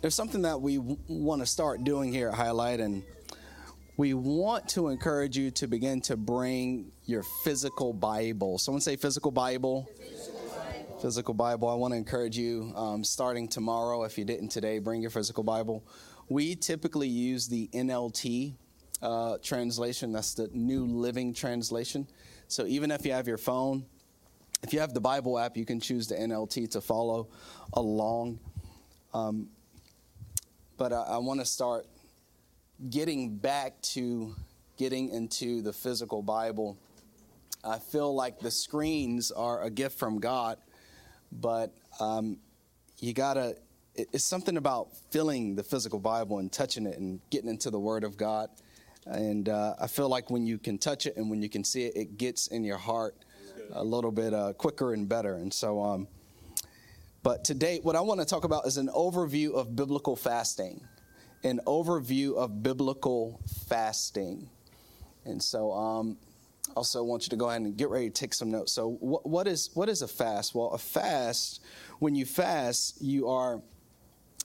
there's something that we w- want to start doing here at Highlight, and we want to encourage you to begin to bring your physical Bible. Someone say physical Bible. Physical Bible. Physical Bible. I want to encourage you um, starting tomorrow, if you didn't today, bring your physical Bible. We typically use the NLT uh, translation, that's the New Living Translation. So even if you have your phone, if you have the Bible app, you can choose the NLT to follow along. Um, but I, I want to start getting back to getting into the physical Bible. I feel like the screens are a gift from God, but um, you gotta. It's something about feeling the physical Bible and touching it and getting into the Word of God. And uh, I feel like when you can touch it and when you can see it, it gets in your heart a little bit uh, quicker and better. And so, um, but today, what I want to talk about is an overview of biblical fasting. An overview of biblical fasting. And so, um, also want you to go ahead and get ready to take some notes. So, what, what is what is a fast? Well, a fast, when you fast, you are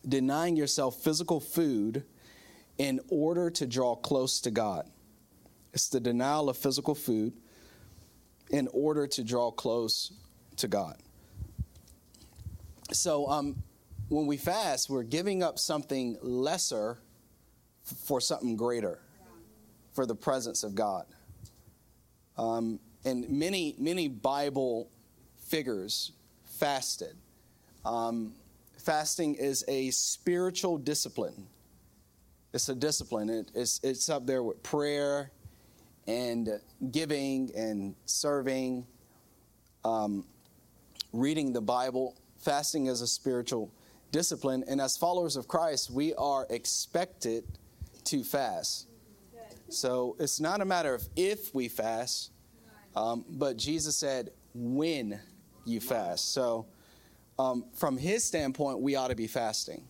denying yourself physical food in order to draw close to God. It's the denial of physical food in order to draw close to God. So, um, when we fast, we're giving up something lesser for something greater, for the presence of God. Um, and many, many Bible figures fasted. Um, fasting is a spiritual discipline. It's a discipline. It, it's, it's up there with prayer and giving and serving, um, reading the Bible. Fasting is a spiritual discipline. And as followers of Christ, we are expected to fast. So it's not a matter of if we fast, um, but Jesus said, when you fast. So um, from his standpoint, we ought to be fasting.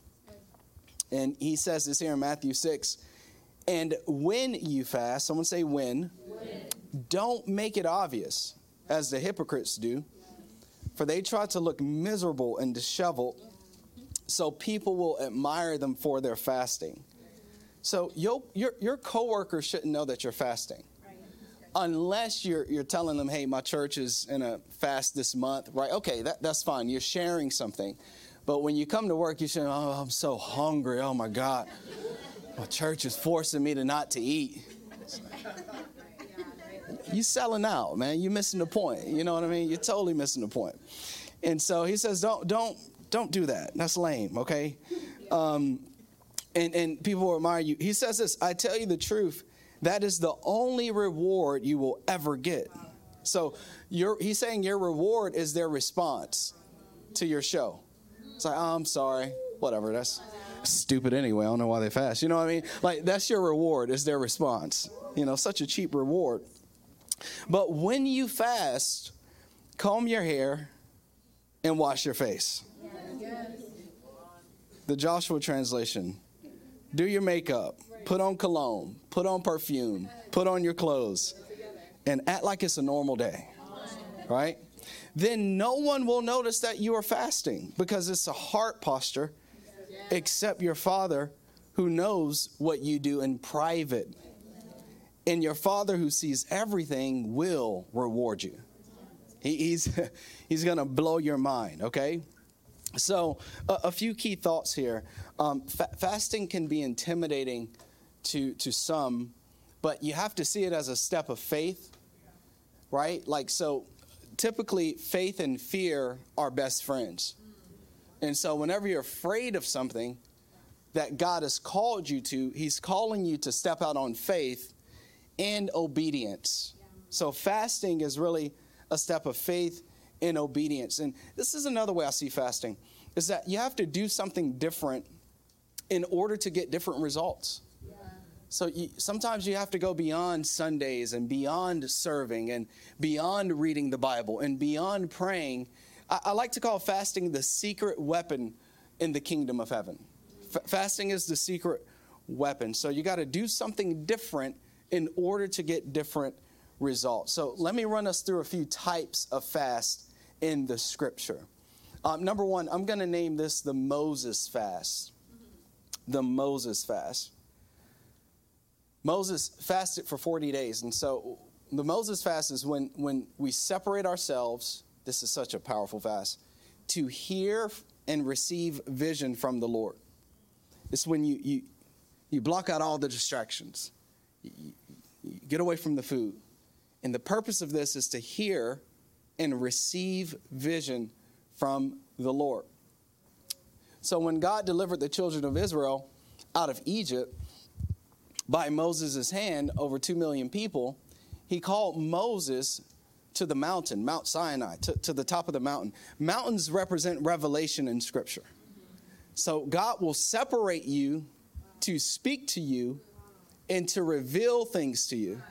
And he says this here in Matthew 6 and when you fast, someone say when, when, don't make it obvious, as the hypocrites do, for they try to look miserable and disheveled, so people will admire them for their fasting. So your, your, your coworkers shouldn't know that you're fasting. Unless you're, you're telling them, hey, my church is in a fast this month, right? Okay, that, that's fine. You're sharing something. But when you come to work, you say, oh, I'm so hungry. Oh, my God. My church is forcing me to not to eat. You selling out, man. You're missing the point. You know what I mean? You're totally missing the point. And so he says, don't, don't, don't do that. That's lame. Okay. Um, and and people will admire you. He says this. I tell you the truth. That is the only reward you will ever get. So he's saying your reward is their response to your show. It's like, oh, I'm sorry, whatever. That's stupid anyway. I don't know why they fast. You know what I mean? Like that's your reward is their response. You know, such a cheap reward. But when you fast, comb your hair and wash your face. The Joshua translation. Do your makeup, put on cologne, put on perfume, put on your clothes, and act like it's a normal day. Right? Then no one will notice that you are fasting because it's a heart posture except your Father who knows what you do in private. And your Father who sees everything will reward you. He, he's he's going to blow your mind, okay? So, a, a few key thoughts here. Um, fa- fasting can be intimidating to, to some, but you have to see it as a step of faith, right? Like, so typically, faith and fear are best friends. And so, whenever you're afraid of something that God has called you to, He's calling you to step out on faith and obedience. So, fasting is really a step of faith and obedience. And this is another way I see fasting is that you have to do something different in order to get different results. So you, sometimes you have to go beyond Sundays and beyond serving and beyond reading the Bible and beyond praying I, I like to call fasting the secret weapon in the kingdom of heaven. F- fasting is the secret weapon. So you got to do something different in order to get different results. So let me run us through a few types of fast in the scripture. Um, number one, I'm going to name this the Moses fast. the Moses fast. Moses fasted for 40 days. And so the Moses fast is when, when we separate ourselves. This is such a powerful fast to hear and receive vision from the Lord. It's when you, you, you block out all the distractions, get away from the food. And the purpose of this is to hear and receive vision from the Lord. So when God delivered the children of Israel out of Egypt by Moses' hand, over 2 million people, he called Moses to the mountain, Mount Sinai, to, to the top of the mountain. Mountains represent revelation in Scripture. So God will separate you to speak to you and to reveal things to you.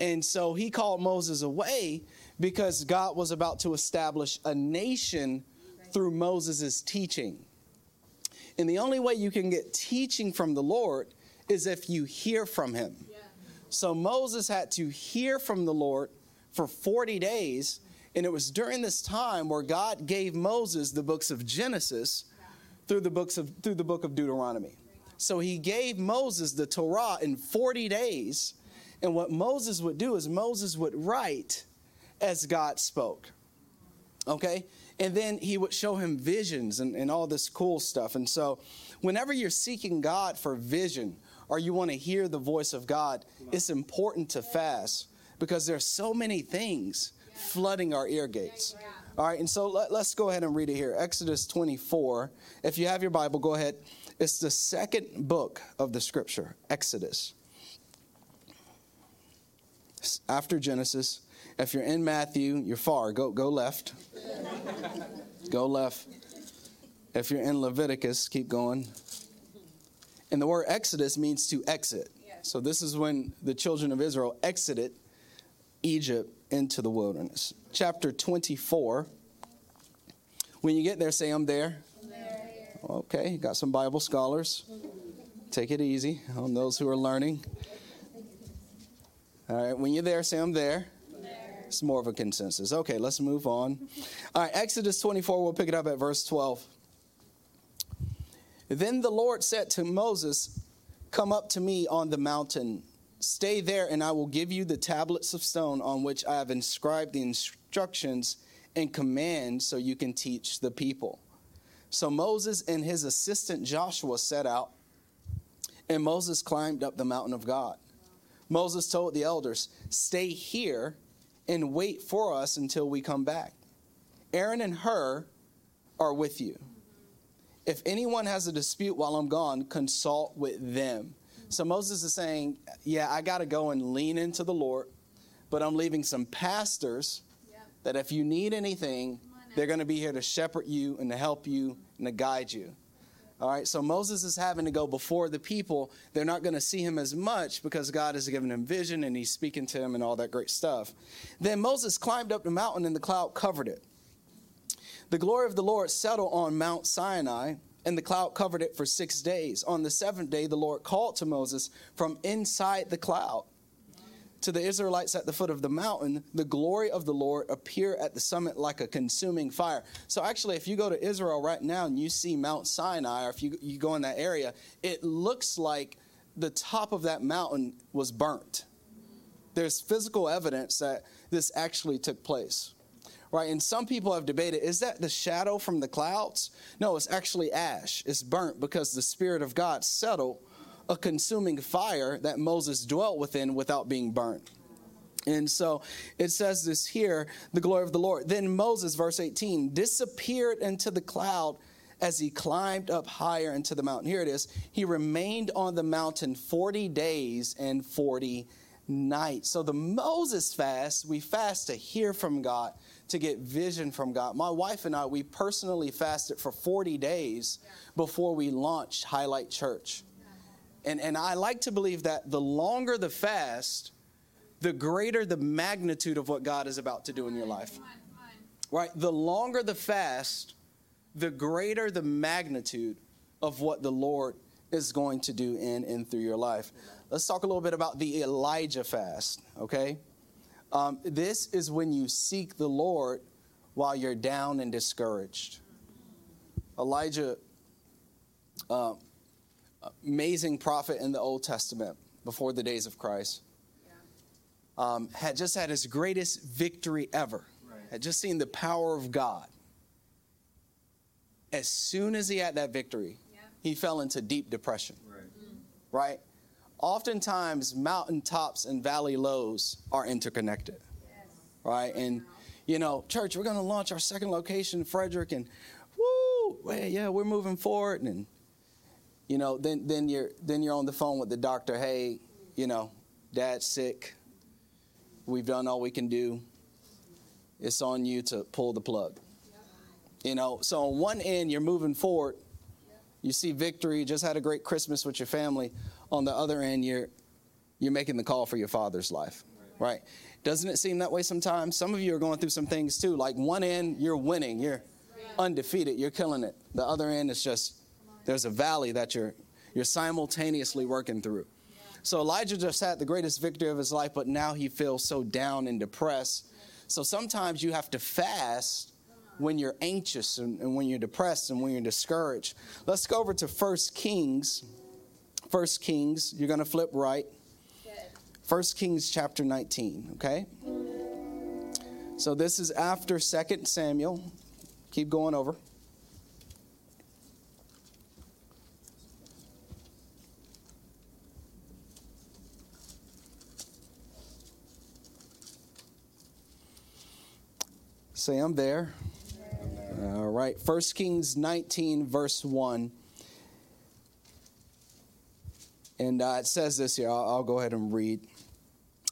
And so he called Moses away because God was about to establish a nation through Moses' teaching. And the only way you can get teaching from the Lord is if you hear from him. So Moses had to hear from the Lord for 40 days. And it was during this time where God gave Moses the books of Genesis through the books of through the book of Deuteronomy. So he gave Moses the Torah in 40 days. And what Moses would do is Moses would write as God spoke. Okay? And then he would show him visions and, and all this cool stuff. And so, whenever you're seeking God for vision or you want to hear the voice of God, it's important to fast because there's so many things flooding our ear gates. All right, and so let, us go ahead and read it here. Exodus 24. If you have your Bible, go ahead. It's the second book of the scripture, Exodus. After Genesis. If you're in Matthew, you're far. Go, go left. go left. If you're in Leviticus, keep going. And the word Exodus means to exit. So this is when the children of Israel exited Egypt into the wilderness. Chapter 24. When you get there, say, I'm there. Okay, got some Bible scholars. Take it easy on those who are learning. All right, when you're there, say, I'm there. It's more of a consensus. Okay, let's move on. All right, Exodus 24, we'll pick it up at verse 12. Then the Lord said to Moses, Come up to me on the mountain. Stay there, and I will give you the tablets of stone on which I have inscribed the instructions and commands so you can teach the people. So Moses and his assistant Joshua set out, and Moses climbed up the mountain of God. Moses told the elders, Stay here and wait for us until we come back. Aaron and Hur are with you. If anyone has a dispute while I'm gone, consult with them. So Moses is saying, Yeah, I got to go and lean into the Lord, but I'm leaving some pastors that if you need anything, they're going to be here to shepherd you and to help you and to guide you. All right, so Moses is having to go before the people. They're not going to see him as much because God has given him vision and he's speaking to him and all that great stuff. Then Moses climbed up the mountain and the cloud covered it. The glory of the Lord settled on Mount Sinai, and the cloud covered it for six days. On the seventh day, the Lord called to Moses from inside the cloud. To the Israelites at the foot of the mountain, the glory of the Lord appear at the summit like a consuming fire. So, actually, if you go to Israel right now and you see Mount Sinai, or if you, you go in that area, it looks like the top of that mountain was burnt. There's physical evidence that this actually took place right? And some people have debated is that the shadow from the clouds? No, it's actually ash. It's burnt because the Spirit of God settled a consuming fire that Moses dwelt within without being burnt. And so it says this here the glory of the Lord. Then Moses, verse 18, disappeared into the cloud as he climbed up higher into the mountain. Here it is. He remained on the mountain 40 days and 40 nights. So the Moses fast, we fast to hear from God to get vision from God. My wife and I, we personally fasted for 40 days before we launched Highlight Church. And, and I like to believe that the longer the fast, the greater the magnitude of what God is about to do in your life. Right? The longer the fast, the greater the magnitude of what the Lord is going to do in and through your life. Let's talk a little bit about the Elijah fast, okay? Um, this is when you seek the Lord while you're down and discouraged. Elijah, uh, amazing prophet in the Old Testament before the days of Christ, um, had just had his greatest victory ever, right. had just seen the power of God. As soon as he had that victory, yeah. he fell into deep depression. Right. Mm. right? Oftentimes, mountaintops and valley lows are interconnected. Yes. Right? And, you know, church, we're going to launch our second location in Frederick, and woo, yeah, we're moving forward. And, you know, then, then, you're, then you're on the phone with the doctor, hey, you know, dad's sick We've done all we can do. It's on you to pull the plug. You know, so on one end, you're moving forward. You see victory, You just had a great Christmas with your family. On the other end, you're you're making the call for your father's life. Right? Doesn't it seem that way sometimes? Some of you are going through some things too. Like one end, you're winning, you're undefeated, you're killing it. The other end is just there's a valley that you're you're simultaneously working through. So Elijah just had the greatest victory of his life, but now he feels so down and depressed. So sometimes you have to fast when you're anxious and, and when you're depressed and when you're discouraged. Let's go over to First Kings. First Kings, you're going to flip right. First Kings chapter 19, okay? So this is after Second Samuel. Keep going over. Say, I'm there. All right. 1 Kings 19, verse 1. And uh, it says this here. I'll, I'll go ahead and read.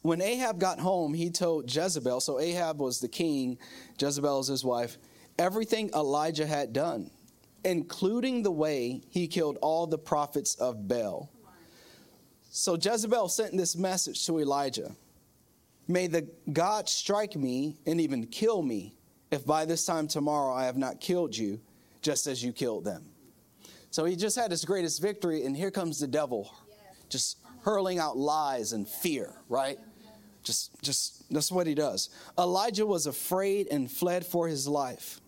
When Ahab got home, he told Jezebel, so Ahab was the king, Jezebel is his wife, everything Elijah had done, including the way he killed all the prophets of Baal. So Jezebel sent this message to Elijah May the God strike me and even kill me if by this time tomorrow I have not killed you, just as you killed them. So he just had his greatest victory, and here comes the devil just hurling out lies and fear, right? Just, just that's what he does. Elijah was afraid and fled for his life.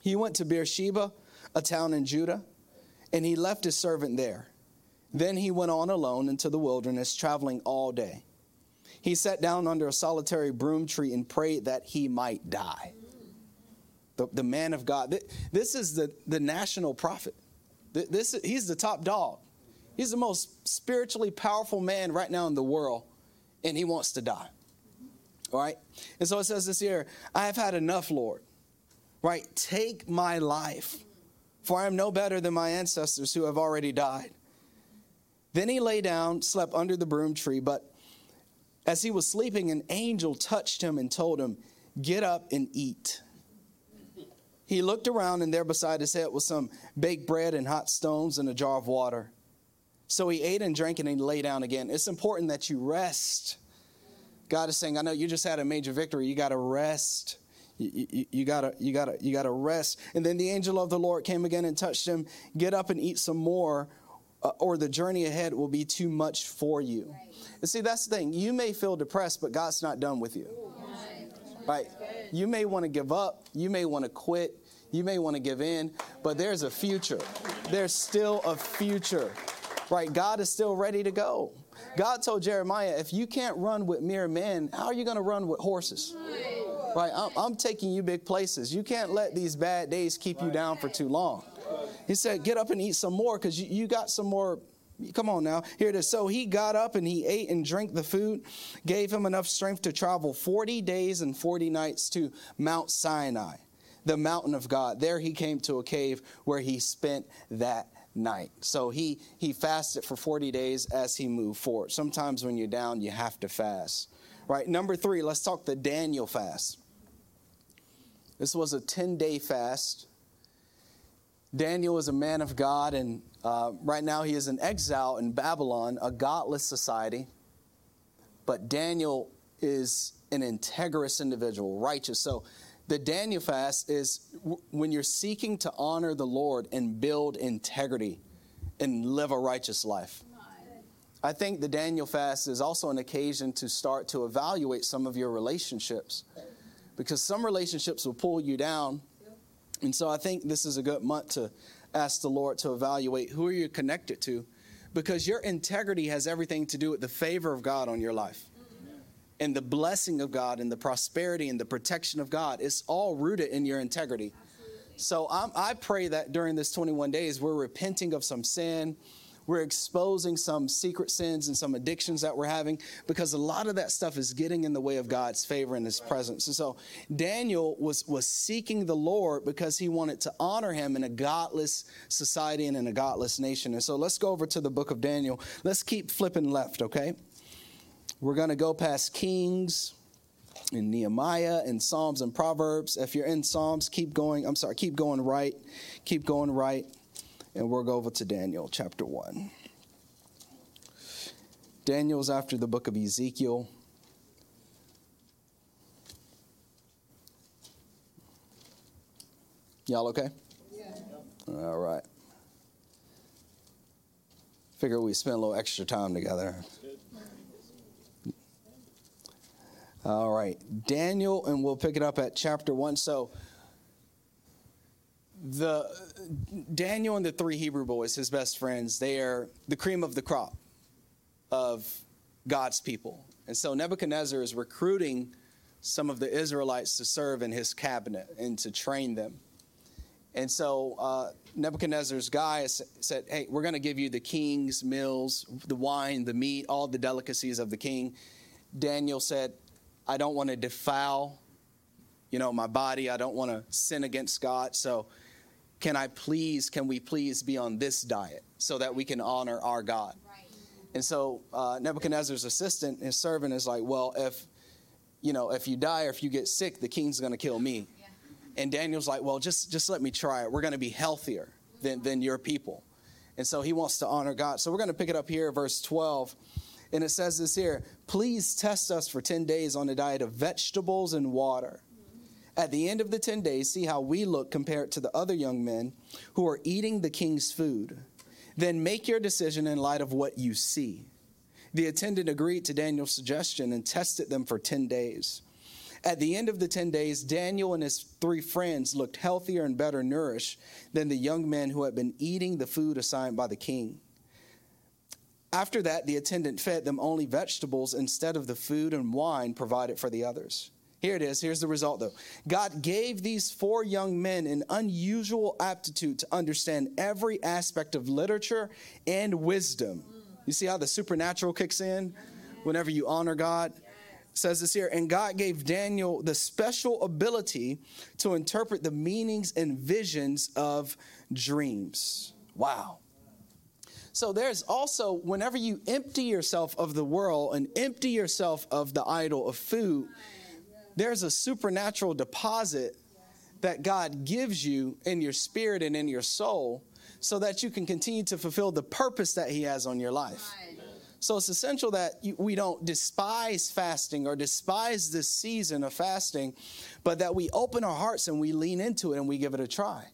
He went to Beersheba, a town in Judah, and he left his servant there. Then he went on alone into the wilderness, traveling all day. He sat down under a solitary broom tree and prayed that he might die the, the man of God. This is the, the national prophet. This, he's the top dog. He's the most spiritually powerful man right now in the world, and he wants to die. All right? And so it says this here I have had enough, Lord. Right? Take my life, for I am no better than my ancestors who have already died. Then he lay down, slept under the broom tree, but as he was sleeping, an angel touched him and told him, Get up and eat. He looked around, and there beside his head was some baked bread and hot stones and a jar of water. So he ate and drank and he lay down again. It's important that you rest. God is saying, I know you just had a major victory. You got to rest. You, you, you, gotta you gotta you gotta rest and then the angel of the lord came again and touched him get up and eat some more uh, or the journey ahead will be too much for you right. and see that's the thing you may feel depressed but god's not done with you right you may want to give up. You may want to quit. You may want to give in, but there's a future. There's still a future, right? God is still ready to go. God told Jeremiah, if you can't run with mere men, how are you going to run with horses? Right? I'm, I'm, taking you big places. You can't let these bad days keep you down for too long. He said, get up and eat some more because you, you got some more Come on now. Here it is. So he got up and he ate and drank the food, gave him enough strength to travel 40 days and 40 nights to Mount Sinai, the mountain of God. There he came to a cave where he spent that night. So he he fasted for 40 days as he moved forward. Sometimes when you're down, you have to fast. Right? Number 3, let's talk the Daniel fast. This was a 10-day fast. Daniel was a man of God and uh, right now, he is in exile in Babylon, a godless society. But Daniel is an integrous individual, righteous. So, the Daniel fast is when you're seeking to honor the Lord and build integrity and live a righteous life. I think the Daniel fast is also an occasion to start to evaluate some of your relationships because some relationships will pull you down. And so I think this is a good month to ask the Lord to evaluate who are you connected to Because your integrity has everything to do with the favor of God on your life. And the blessing of God and the prosperity and the protection of God. It's all rooted in your integrity. So I'm, I pray that during this 21 days, we're repenting of some sin. We're exposing some secret sins and some addictions that we're having because a lot of that stuff is getting in the way of God's favor and His presence. And so Daniel was, was seeking the Lord because he wanted to honor Him in a godless society and in a godless nation. And so let's go over to the book of Daniel. Let's keep flipping left, okay? We're going to go past Kings in Nehemiah and Psalms and Proverbs. If you're in Psalms, keep going. I'm sorry, keep going right. Keep going right. And we'll go over to Daniel chapter 1. Daniel's after the book of Ezekiel. Y'all okay? Yeah. All right. Figure we spend a little extra time together. All right, Daniel, and we'll pick it up at chapter one. So, the Daniel and the three Hebrew boys, his best friends, they are the cream of the crop of God's people. And so Nebuchadnezzar is recruiting some of the Israelites to serve in his cabinet and to train them. And so uh, Nebuchadnezzar's guys said, Hey, we're going to give you the king's meals, the wine, the meat, all the delicacies of the king. Daniel said, I don't want to defile, you know, my body. I don't want to sin against God. So can I please, can we please be on this diet so that we can honor our God? Right. And so uh, Nebuchadnezzar's assistant, his servant, is like, well, if, you know, if you die or if you get sick, the king's going to kill me. Yeah. And Daniel's like, well, just, just let me try it. We're going to be healthier than, than your people. And so he wants to honor God. So we're going to pick it up here, verse 12. And it says this here Please test us for 10 days on a diet of vegetables and water. At the end of the 10 days, see how we look compared to the other young men who are eating the king's food. Then make your decision in light of what you see. The attendant agreed to Daniel's suggestion and tested them for 10 days. At the end of the 10 days, Daniel and his three friends looked healthier and better nourished than the young men who had been eating the food assigned by the king. After that, the attendant fed them only vegetables instead of the food and wine provided for the others. Here it is. Here's the result, though. God gave these four young men an unusual aptitude to understand every aspect of literature and wisdom. You see how the supernatural kicks in whenever you honor God? It says this here, and God gave Daniel the special ability to interpret the meanings and visions of dreams. Wow. So there's also, whenever you empty yourself of the world and empty yourself of the idol of food, there's a supernatural deposit that God gives you in your spirit and in your soul so that you can continue to fulfill the purpose that He has on your life. So it's essential that we don't despise fasting or despise this season of fasting, but that we open our hearts and we lean into it and we give it a try.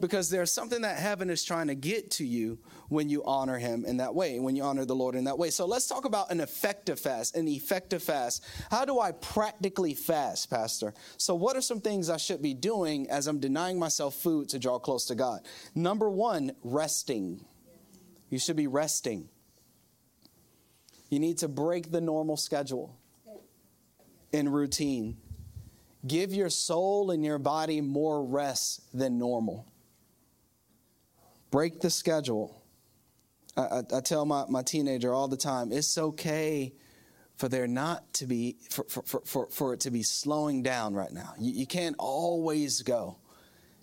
Because there's something that heaven is trying to get to you when you honor him in that way, when you honor the Lord in that way. So let's talk about an effective fast, an effective fast. How do I practically fast, Pastor? So, what are some things I should be doing as I'm denying myself food to draw close to God? Number one, resting. You should be resting. You need to break the normal schedule in routine. Give your soul and your body more rest than normal. Break the schedule. I, I, tell my, my teenager all the time it's okay for there not to be for, for, for, for it to be slowing down right now you, you can't always go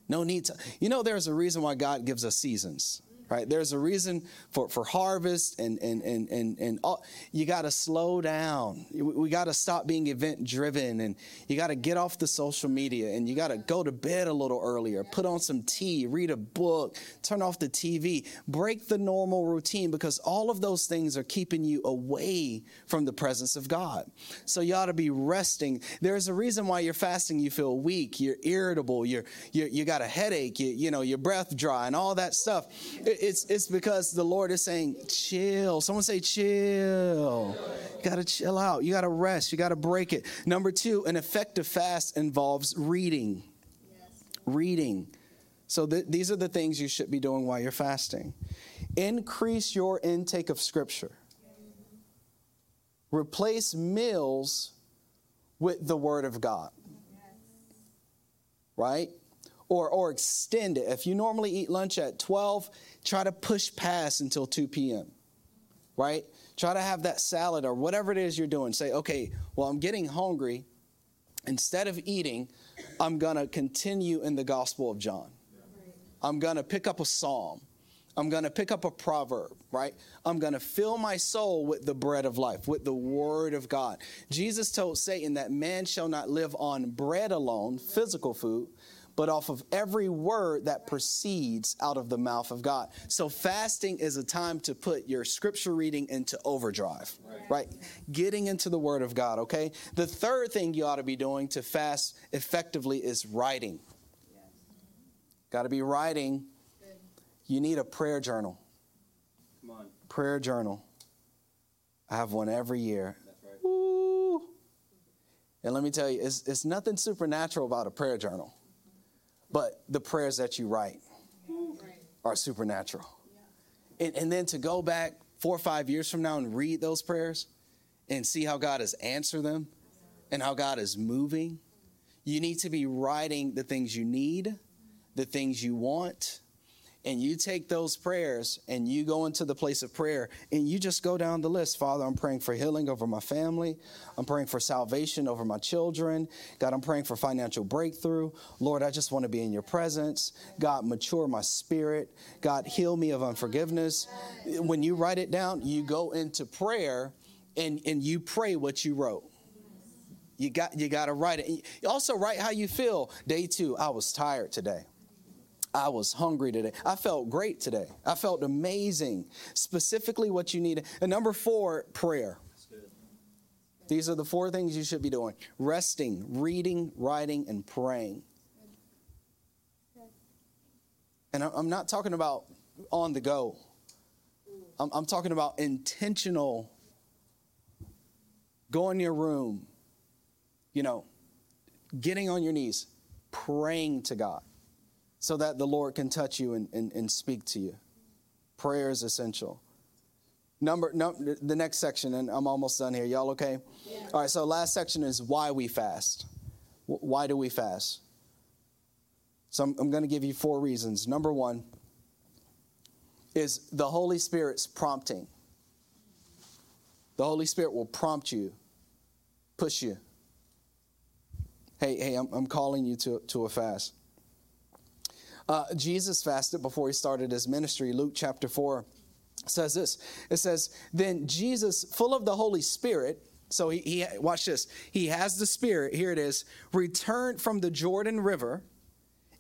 no need to you know there's a reason why god gives us seasons right? There's a reason for, for harvest, and, and, and, and, and all, you got to slow down. We got to stop being event driven, and you got to get off the social media, and you got to go to bed a little earlier, put on some tea, read a book, turn off the TV, break the normal routine because all of those things are keeping you away from the presence of God. So you ought to be resting. There's a reason why you're fasting, you feel weak, you're irritable, you're, you're you got a headache, you, you know, your breath dry, and all that stuff. It, it's, it's because the Lord is saying, chill. Someone say, chill. You got to chill out. You got to rest. You got to break it. Number two, an effective fast involves reading. Yes. Reading. So th- these are the things you should be doing while you're fasting. Increase your intake of Scripture. Replace meals with the Word of God. Right? Or, or extend it. If you normally eat lunch at 12, try to push past until 2 p.m. Right? Try to have that salad or whatever it is you're doing. Say, okay, well, I'm getting hungry. Instead of eating, I'm going to continue in the Gospel of John. I'm going to pick up a psalm. I'm going to pick up a proverb, right? I'm going to fill my soul with the bread of life, with the word of God. Jesus told Satan that man shall not live on bread alone, physical food, but off of every word that proceeds out of the mouth of God. So fasting is a time to put your scripture reading into overdrive, right? right? Getting into the word of God, okay? The third thing you ought to be doing to fast effectively is writing. Yes. Got to be writing you need a prayer journal. Come on. Prayer journal. I have one every year. Right. Woo. And let me tell you, it's, it's nothing supernatural about a prayer journal, but the prayers that you write are supernatural. And, and then to go back four or five years from now and read those prayers and see how God has answered them and how God is moving, you need to be writing the things you need, the things you want, and you take those prayers and you go into the place of prayer and you just go down the list. Father, I'm praying for healing over my family. I'm praying for salvation over my children. God, I'm praying for financial breakthrough. Lord, I just want to be in your presence. God, mature my spirit. God, heal me of unforgiveness. When you write it down, you go into prayer and, and you pray what you wrote. You got you got to write it. Also write how you feel. Day two, I was tired today. I was hungry today. I felt great today. I felt amazing. Specifically, what you need. And number four, prayer. These are the four things you should be doing resting, reading, writing, and praying. And I'm not talking about on the go, I'm, I'm talking about intentional. Go in your room, you know, getting on your knees, praying to God so that the Lord can touch you and, and, and speak to you. Prayer is essential. Number, no, the next section, and I'm almost done here. Y'all okay? Yeah. All right, so last section is why we fast. Why do we fast? So I'm, I'm going to give you four reasons. Number one is the Holy Spirit's prompting. The Holy Spirit will prompt you, push you. Hey, hey, I'm, I'm calling you to, to a fast. Uh, Jesus fasted before he started his ministry. Luke chapter 4 says this it says, Then Jesus, full of the Holy Spirit, so he, he watch this, he has the Spirit, here it is, returned from the Jordan River,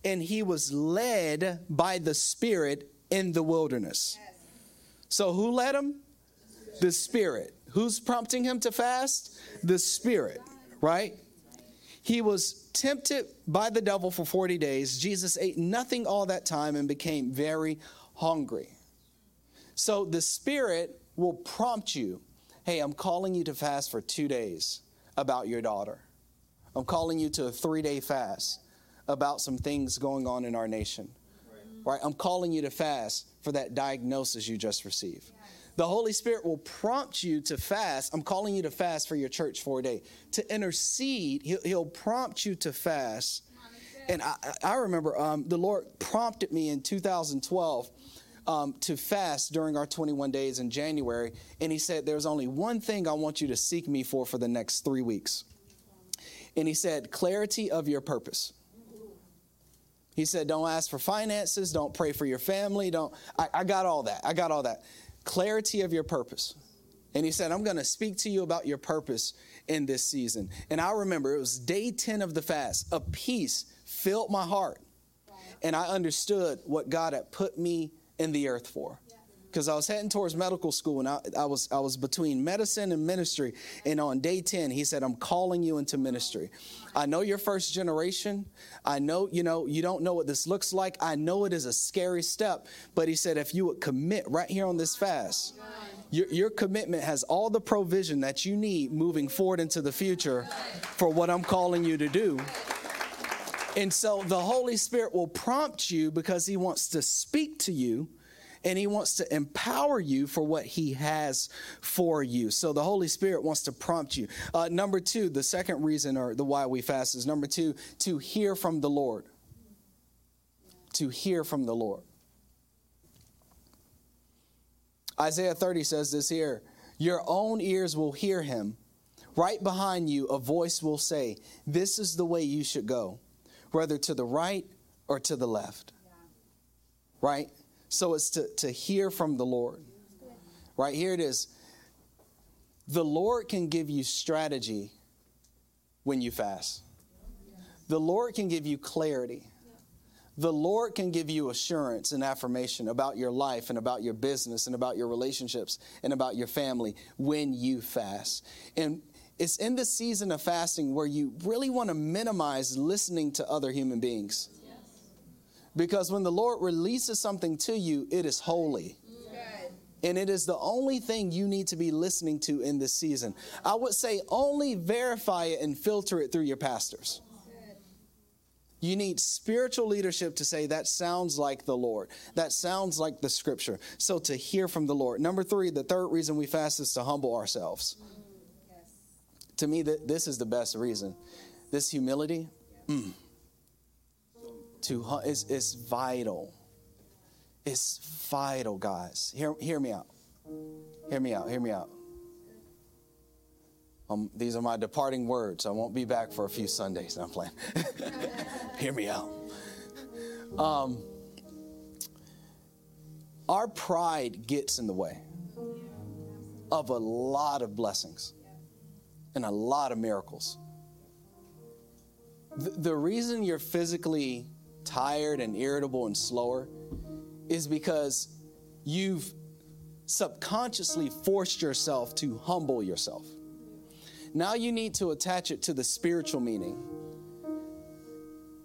and he was led by the Spirit in the wilderness. So who led him? The Spirit. Who's prompting him to fast? The Spirit, right? He was tempted by the devil for 40 days. Jesus ate nothing all that time and became very hungry. So the Spirit will prompt you hey, I'm calling you to fast for two days about your daughter. I'm calling you to a three day fast about some things going on in our nation. Right. I'm calling you to fast for that diagnosis you just received. The Holy Spirit will prompt you to fast. I'm calling you to fast for your church for a day. To intercede, He'll, he'll prompt you to fast. And I, I remember um, the Lord prompted me in 2012 um, to fast during our 21 days in January. And He said, There's only one thing I want you to seek me for for the next three weeks. And He said, Clarity of your purpose. He said, Don't ask for finances. Don't pray for your family. Don't. I, I got all that. I got all that clarity of your purpose. And he said, I'm going to speak to you about your purpose in this season. And I remember it was day 10 of the fast. A peace filled my heart. And I understood what God had put me in the earth for because I was heading towards medical school and I, I, was I was between medicine and ministry. And on day 10, he said, I'm calling you into ministry. I know you're first generation. I know, you know, you don't know what this looks like. I know it is a scary step. But he said, if you would commit right here on this fast, your, your commitment has all the provision that you need moving forward into the future for what I'm calling you to do. And so the Holy Spirit will prompt you because he wants to speak to you and he wants to empower you for what he has for you. So the Holy Spirit wants to prompt you. Uh, number two, the second reason or the why we fast is number two, to hear from the Lord. To hear from the Lord. Isaiah 30 says this here Your own ears will hear him. Right behind you, a voice will say, This is the way you should go, whether to the right or to the left. Yeah. Right? So it's to, to hear from the Lord. Right here it is. The Lord can give you strategy when you fast. The Lord can give you clarity. The Lord can give you assurance and affirmation about your life and about your business and about your relationships and about your family when you fast. And it's in the season of fasting where you really want to minimize listening to other human beings. Because when the Lord releases something to you, it is holy. And it is the only thing you need to be listening to in this season. I would say only verify it and filter it through your pastors. You need spiritual leadership to say that sounds like the Lord. That sounds like the scripture. So to hear from the Lord. Number three, the third reason we fast is to humble ourselves. Yes. To me, this is the best reason. This humility. Mm, to is is vital. It's vital, guys. Hear, hear me out. Hear me out. Hear me out. Um, these are my departing words. I won't be back for a few Sundays. I'm playing. hear me out. Um, our pride gets in the way of a lot of blessings and a lot of miracles. The, the reason you're physically tired and irritable and slower is because you've subconsciously forced yourself to humble yourself. Now you need to attach it to the spiritual meaning.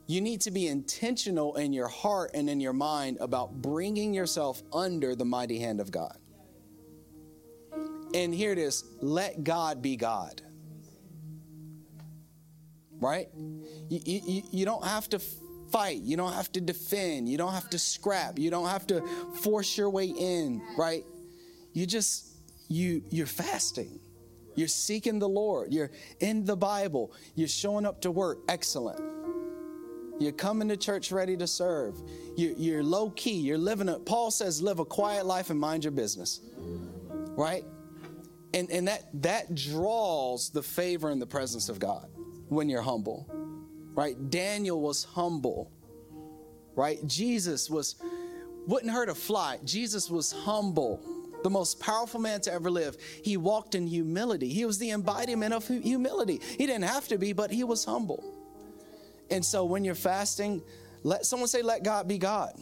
You need to be intentional in your heart and in your mind about bringing yourself under the mighty hand of God. And here it is let God be God. Right? You, you, you don't have to fight. You don't have to defend. You don't have to scrap. You don't have to force your way in, right? You just you you're fasting. You're seeking the Lord. You're in the Bible. You're showing up to work. Excellent. You're coming to church ready to serve. You're, you're low key. You're living a, Paul says, live a quiet life and mind your business. Right? And, and that, that draws the favor and the presence of God when you're humble right? Daniel was humble, right? Jesus was, wouldn't hurt a fly. Jesus was humble, the most powerful man to ever live. He walked in humility. He was the embodiment of humility. He didn't have to be, but he was humble. And so when you're fasting, let someone say, let God be God.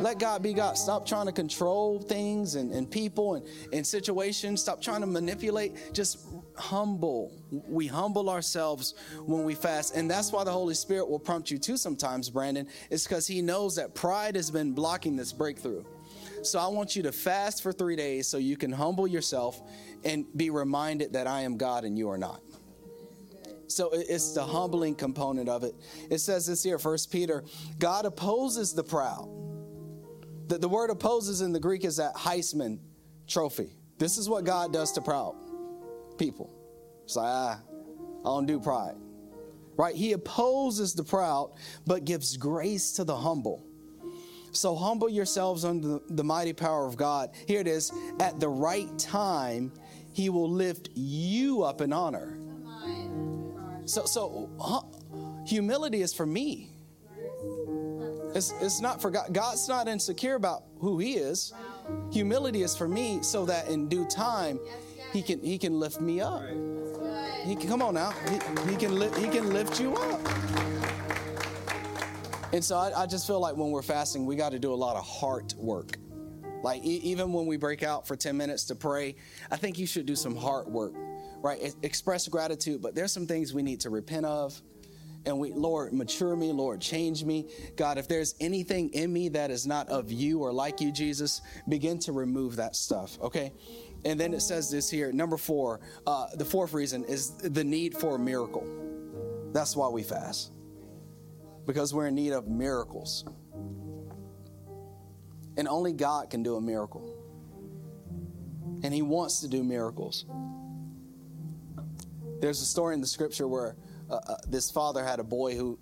Let God be God. Stop trying to control things and, and people and, and situations. Stop trying to manipulate. Just humble. We humble ourselves when we fast. And that's why the Holy Spirit will prompt you to sometimes, Brandon, is because He knows that pride has been blocking this breakthrough. So I want you to fast for three days so you can humble yourself and be reminded that I am God and you are not. So it's the humbling component of it. It says this here, First Peter, God opposes the proud. The, the word opposes in the Greek is that Heisman trophy. This is what God does to proud people. It's like, ah, I don't do pride. Right? He opposes the proud, but gives grace to the humble. So humble yourselves under the mighty power of God. Here it is. At the right time, he will lift you up in honor. So, so humility is for me. It's, it's not for God. God's not insecure about who He is. Humility is for me so that in due time, He can He can lift me up. He can come on now. He, he can lift He can lift you up. And so I, I just feel like when we're fasting, we got to do a lot of heart work. Like e- even when we break out for 10 minutes to pray, I think you should do some heart work right? Express gratitude, but there's some things we need to repent of. And we, Lord, mature me, Lord, change me. God, if there's anything in me that is not of you or like you, Jesus, begin to remove that stuff, okay? And then it says this here, number four, uh, the fourth reason is the need for a miracle. That's why we fast, because we're in need of miracles. And only God can do a miracle. And He wants to do miracles. There's a story in the scripture where uh, uh, this father had a boy who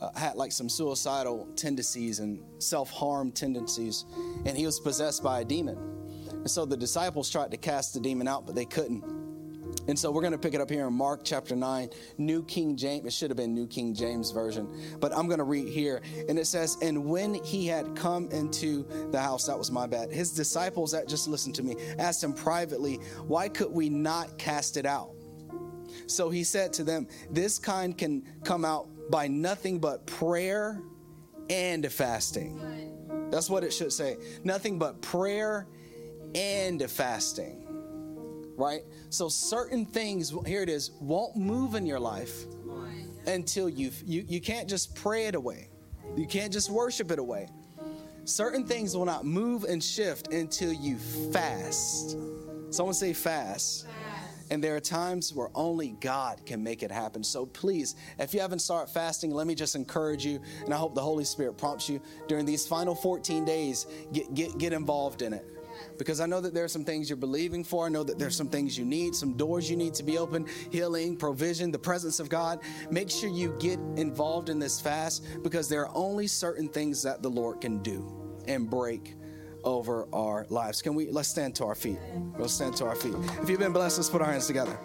uh, had like some suicidal tendencies and self harm tendencies, and he was possessed by a demon. And so the disciples tried to cast the demon out, but they couldn't. And so we're going to pick it up here in Mark chapter 9, New King James. It should have been New King James Version, but I'm going to read here. And it says, And when he had come into the house, that was my bad, his disciples that just listened to me asked him privately, Why could we not cast it out? So he said to them, This kind can come out by nothing but prayer and fasting. That's what it should say. Nothing but prayer and fasting. Right? So certain things, here it is, won't move in your life until you you you can't just pray it away. You can't just worship it away. Certain things will not move and shift until you fast. Someone say fast. And there are times where only God can make it happen. So please, if you haven't started fasting, let me just encourage you, and I hope the Holy Spirit prompts you during these final 14 days, get, get, get involved in it. Because I know that there are some things you're believing for. I know that there's some things you need, some doors you need to be open, healing, provision, the presence of God. Make sure you get involved in this fast because there are only certain things that the Lord can do and break over our lives. Can we let's stand to our feet? Let's stand to our feet. If you've been blessed, let's put our hands together.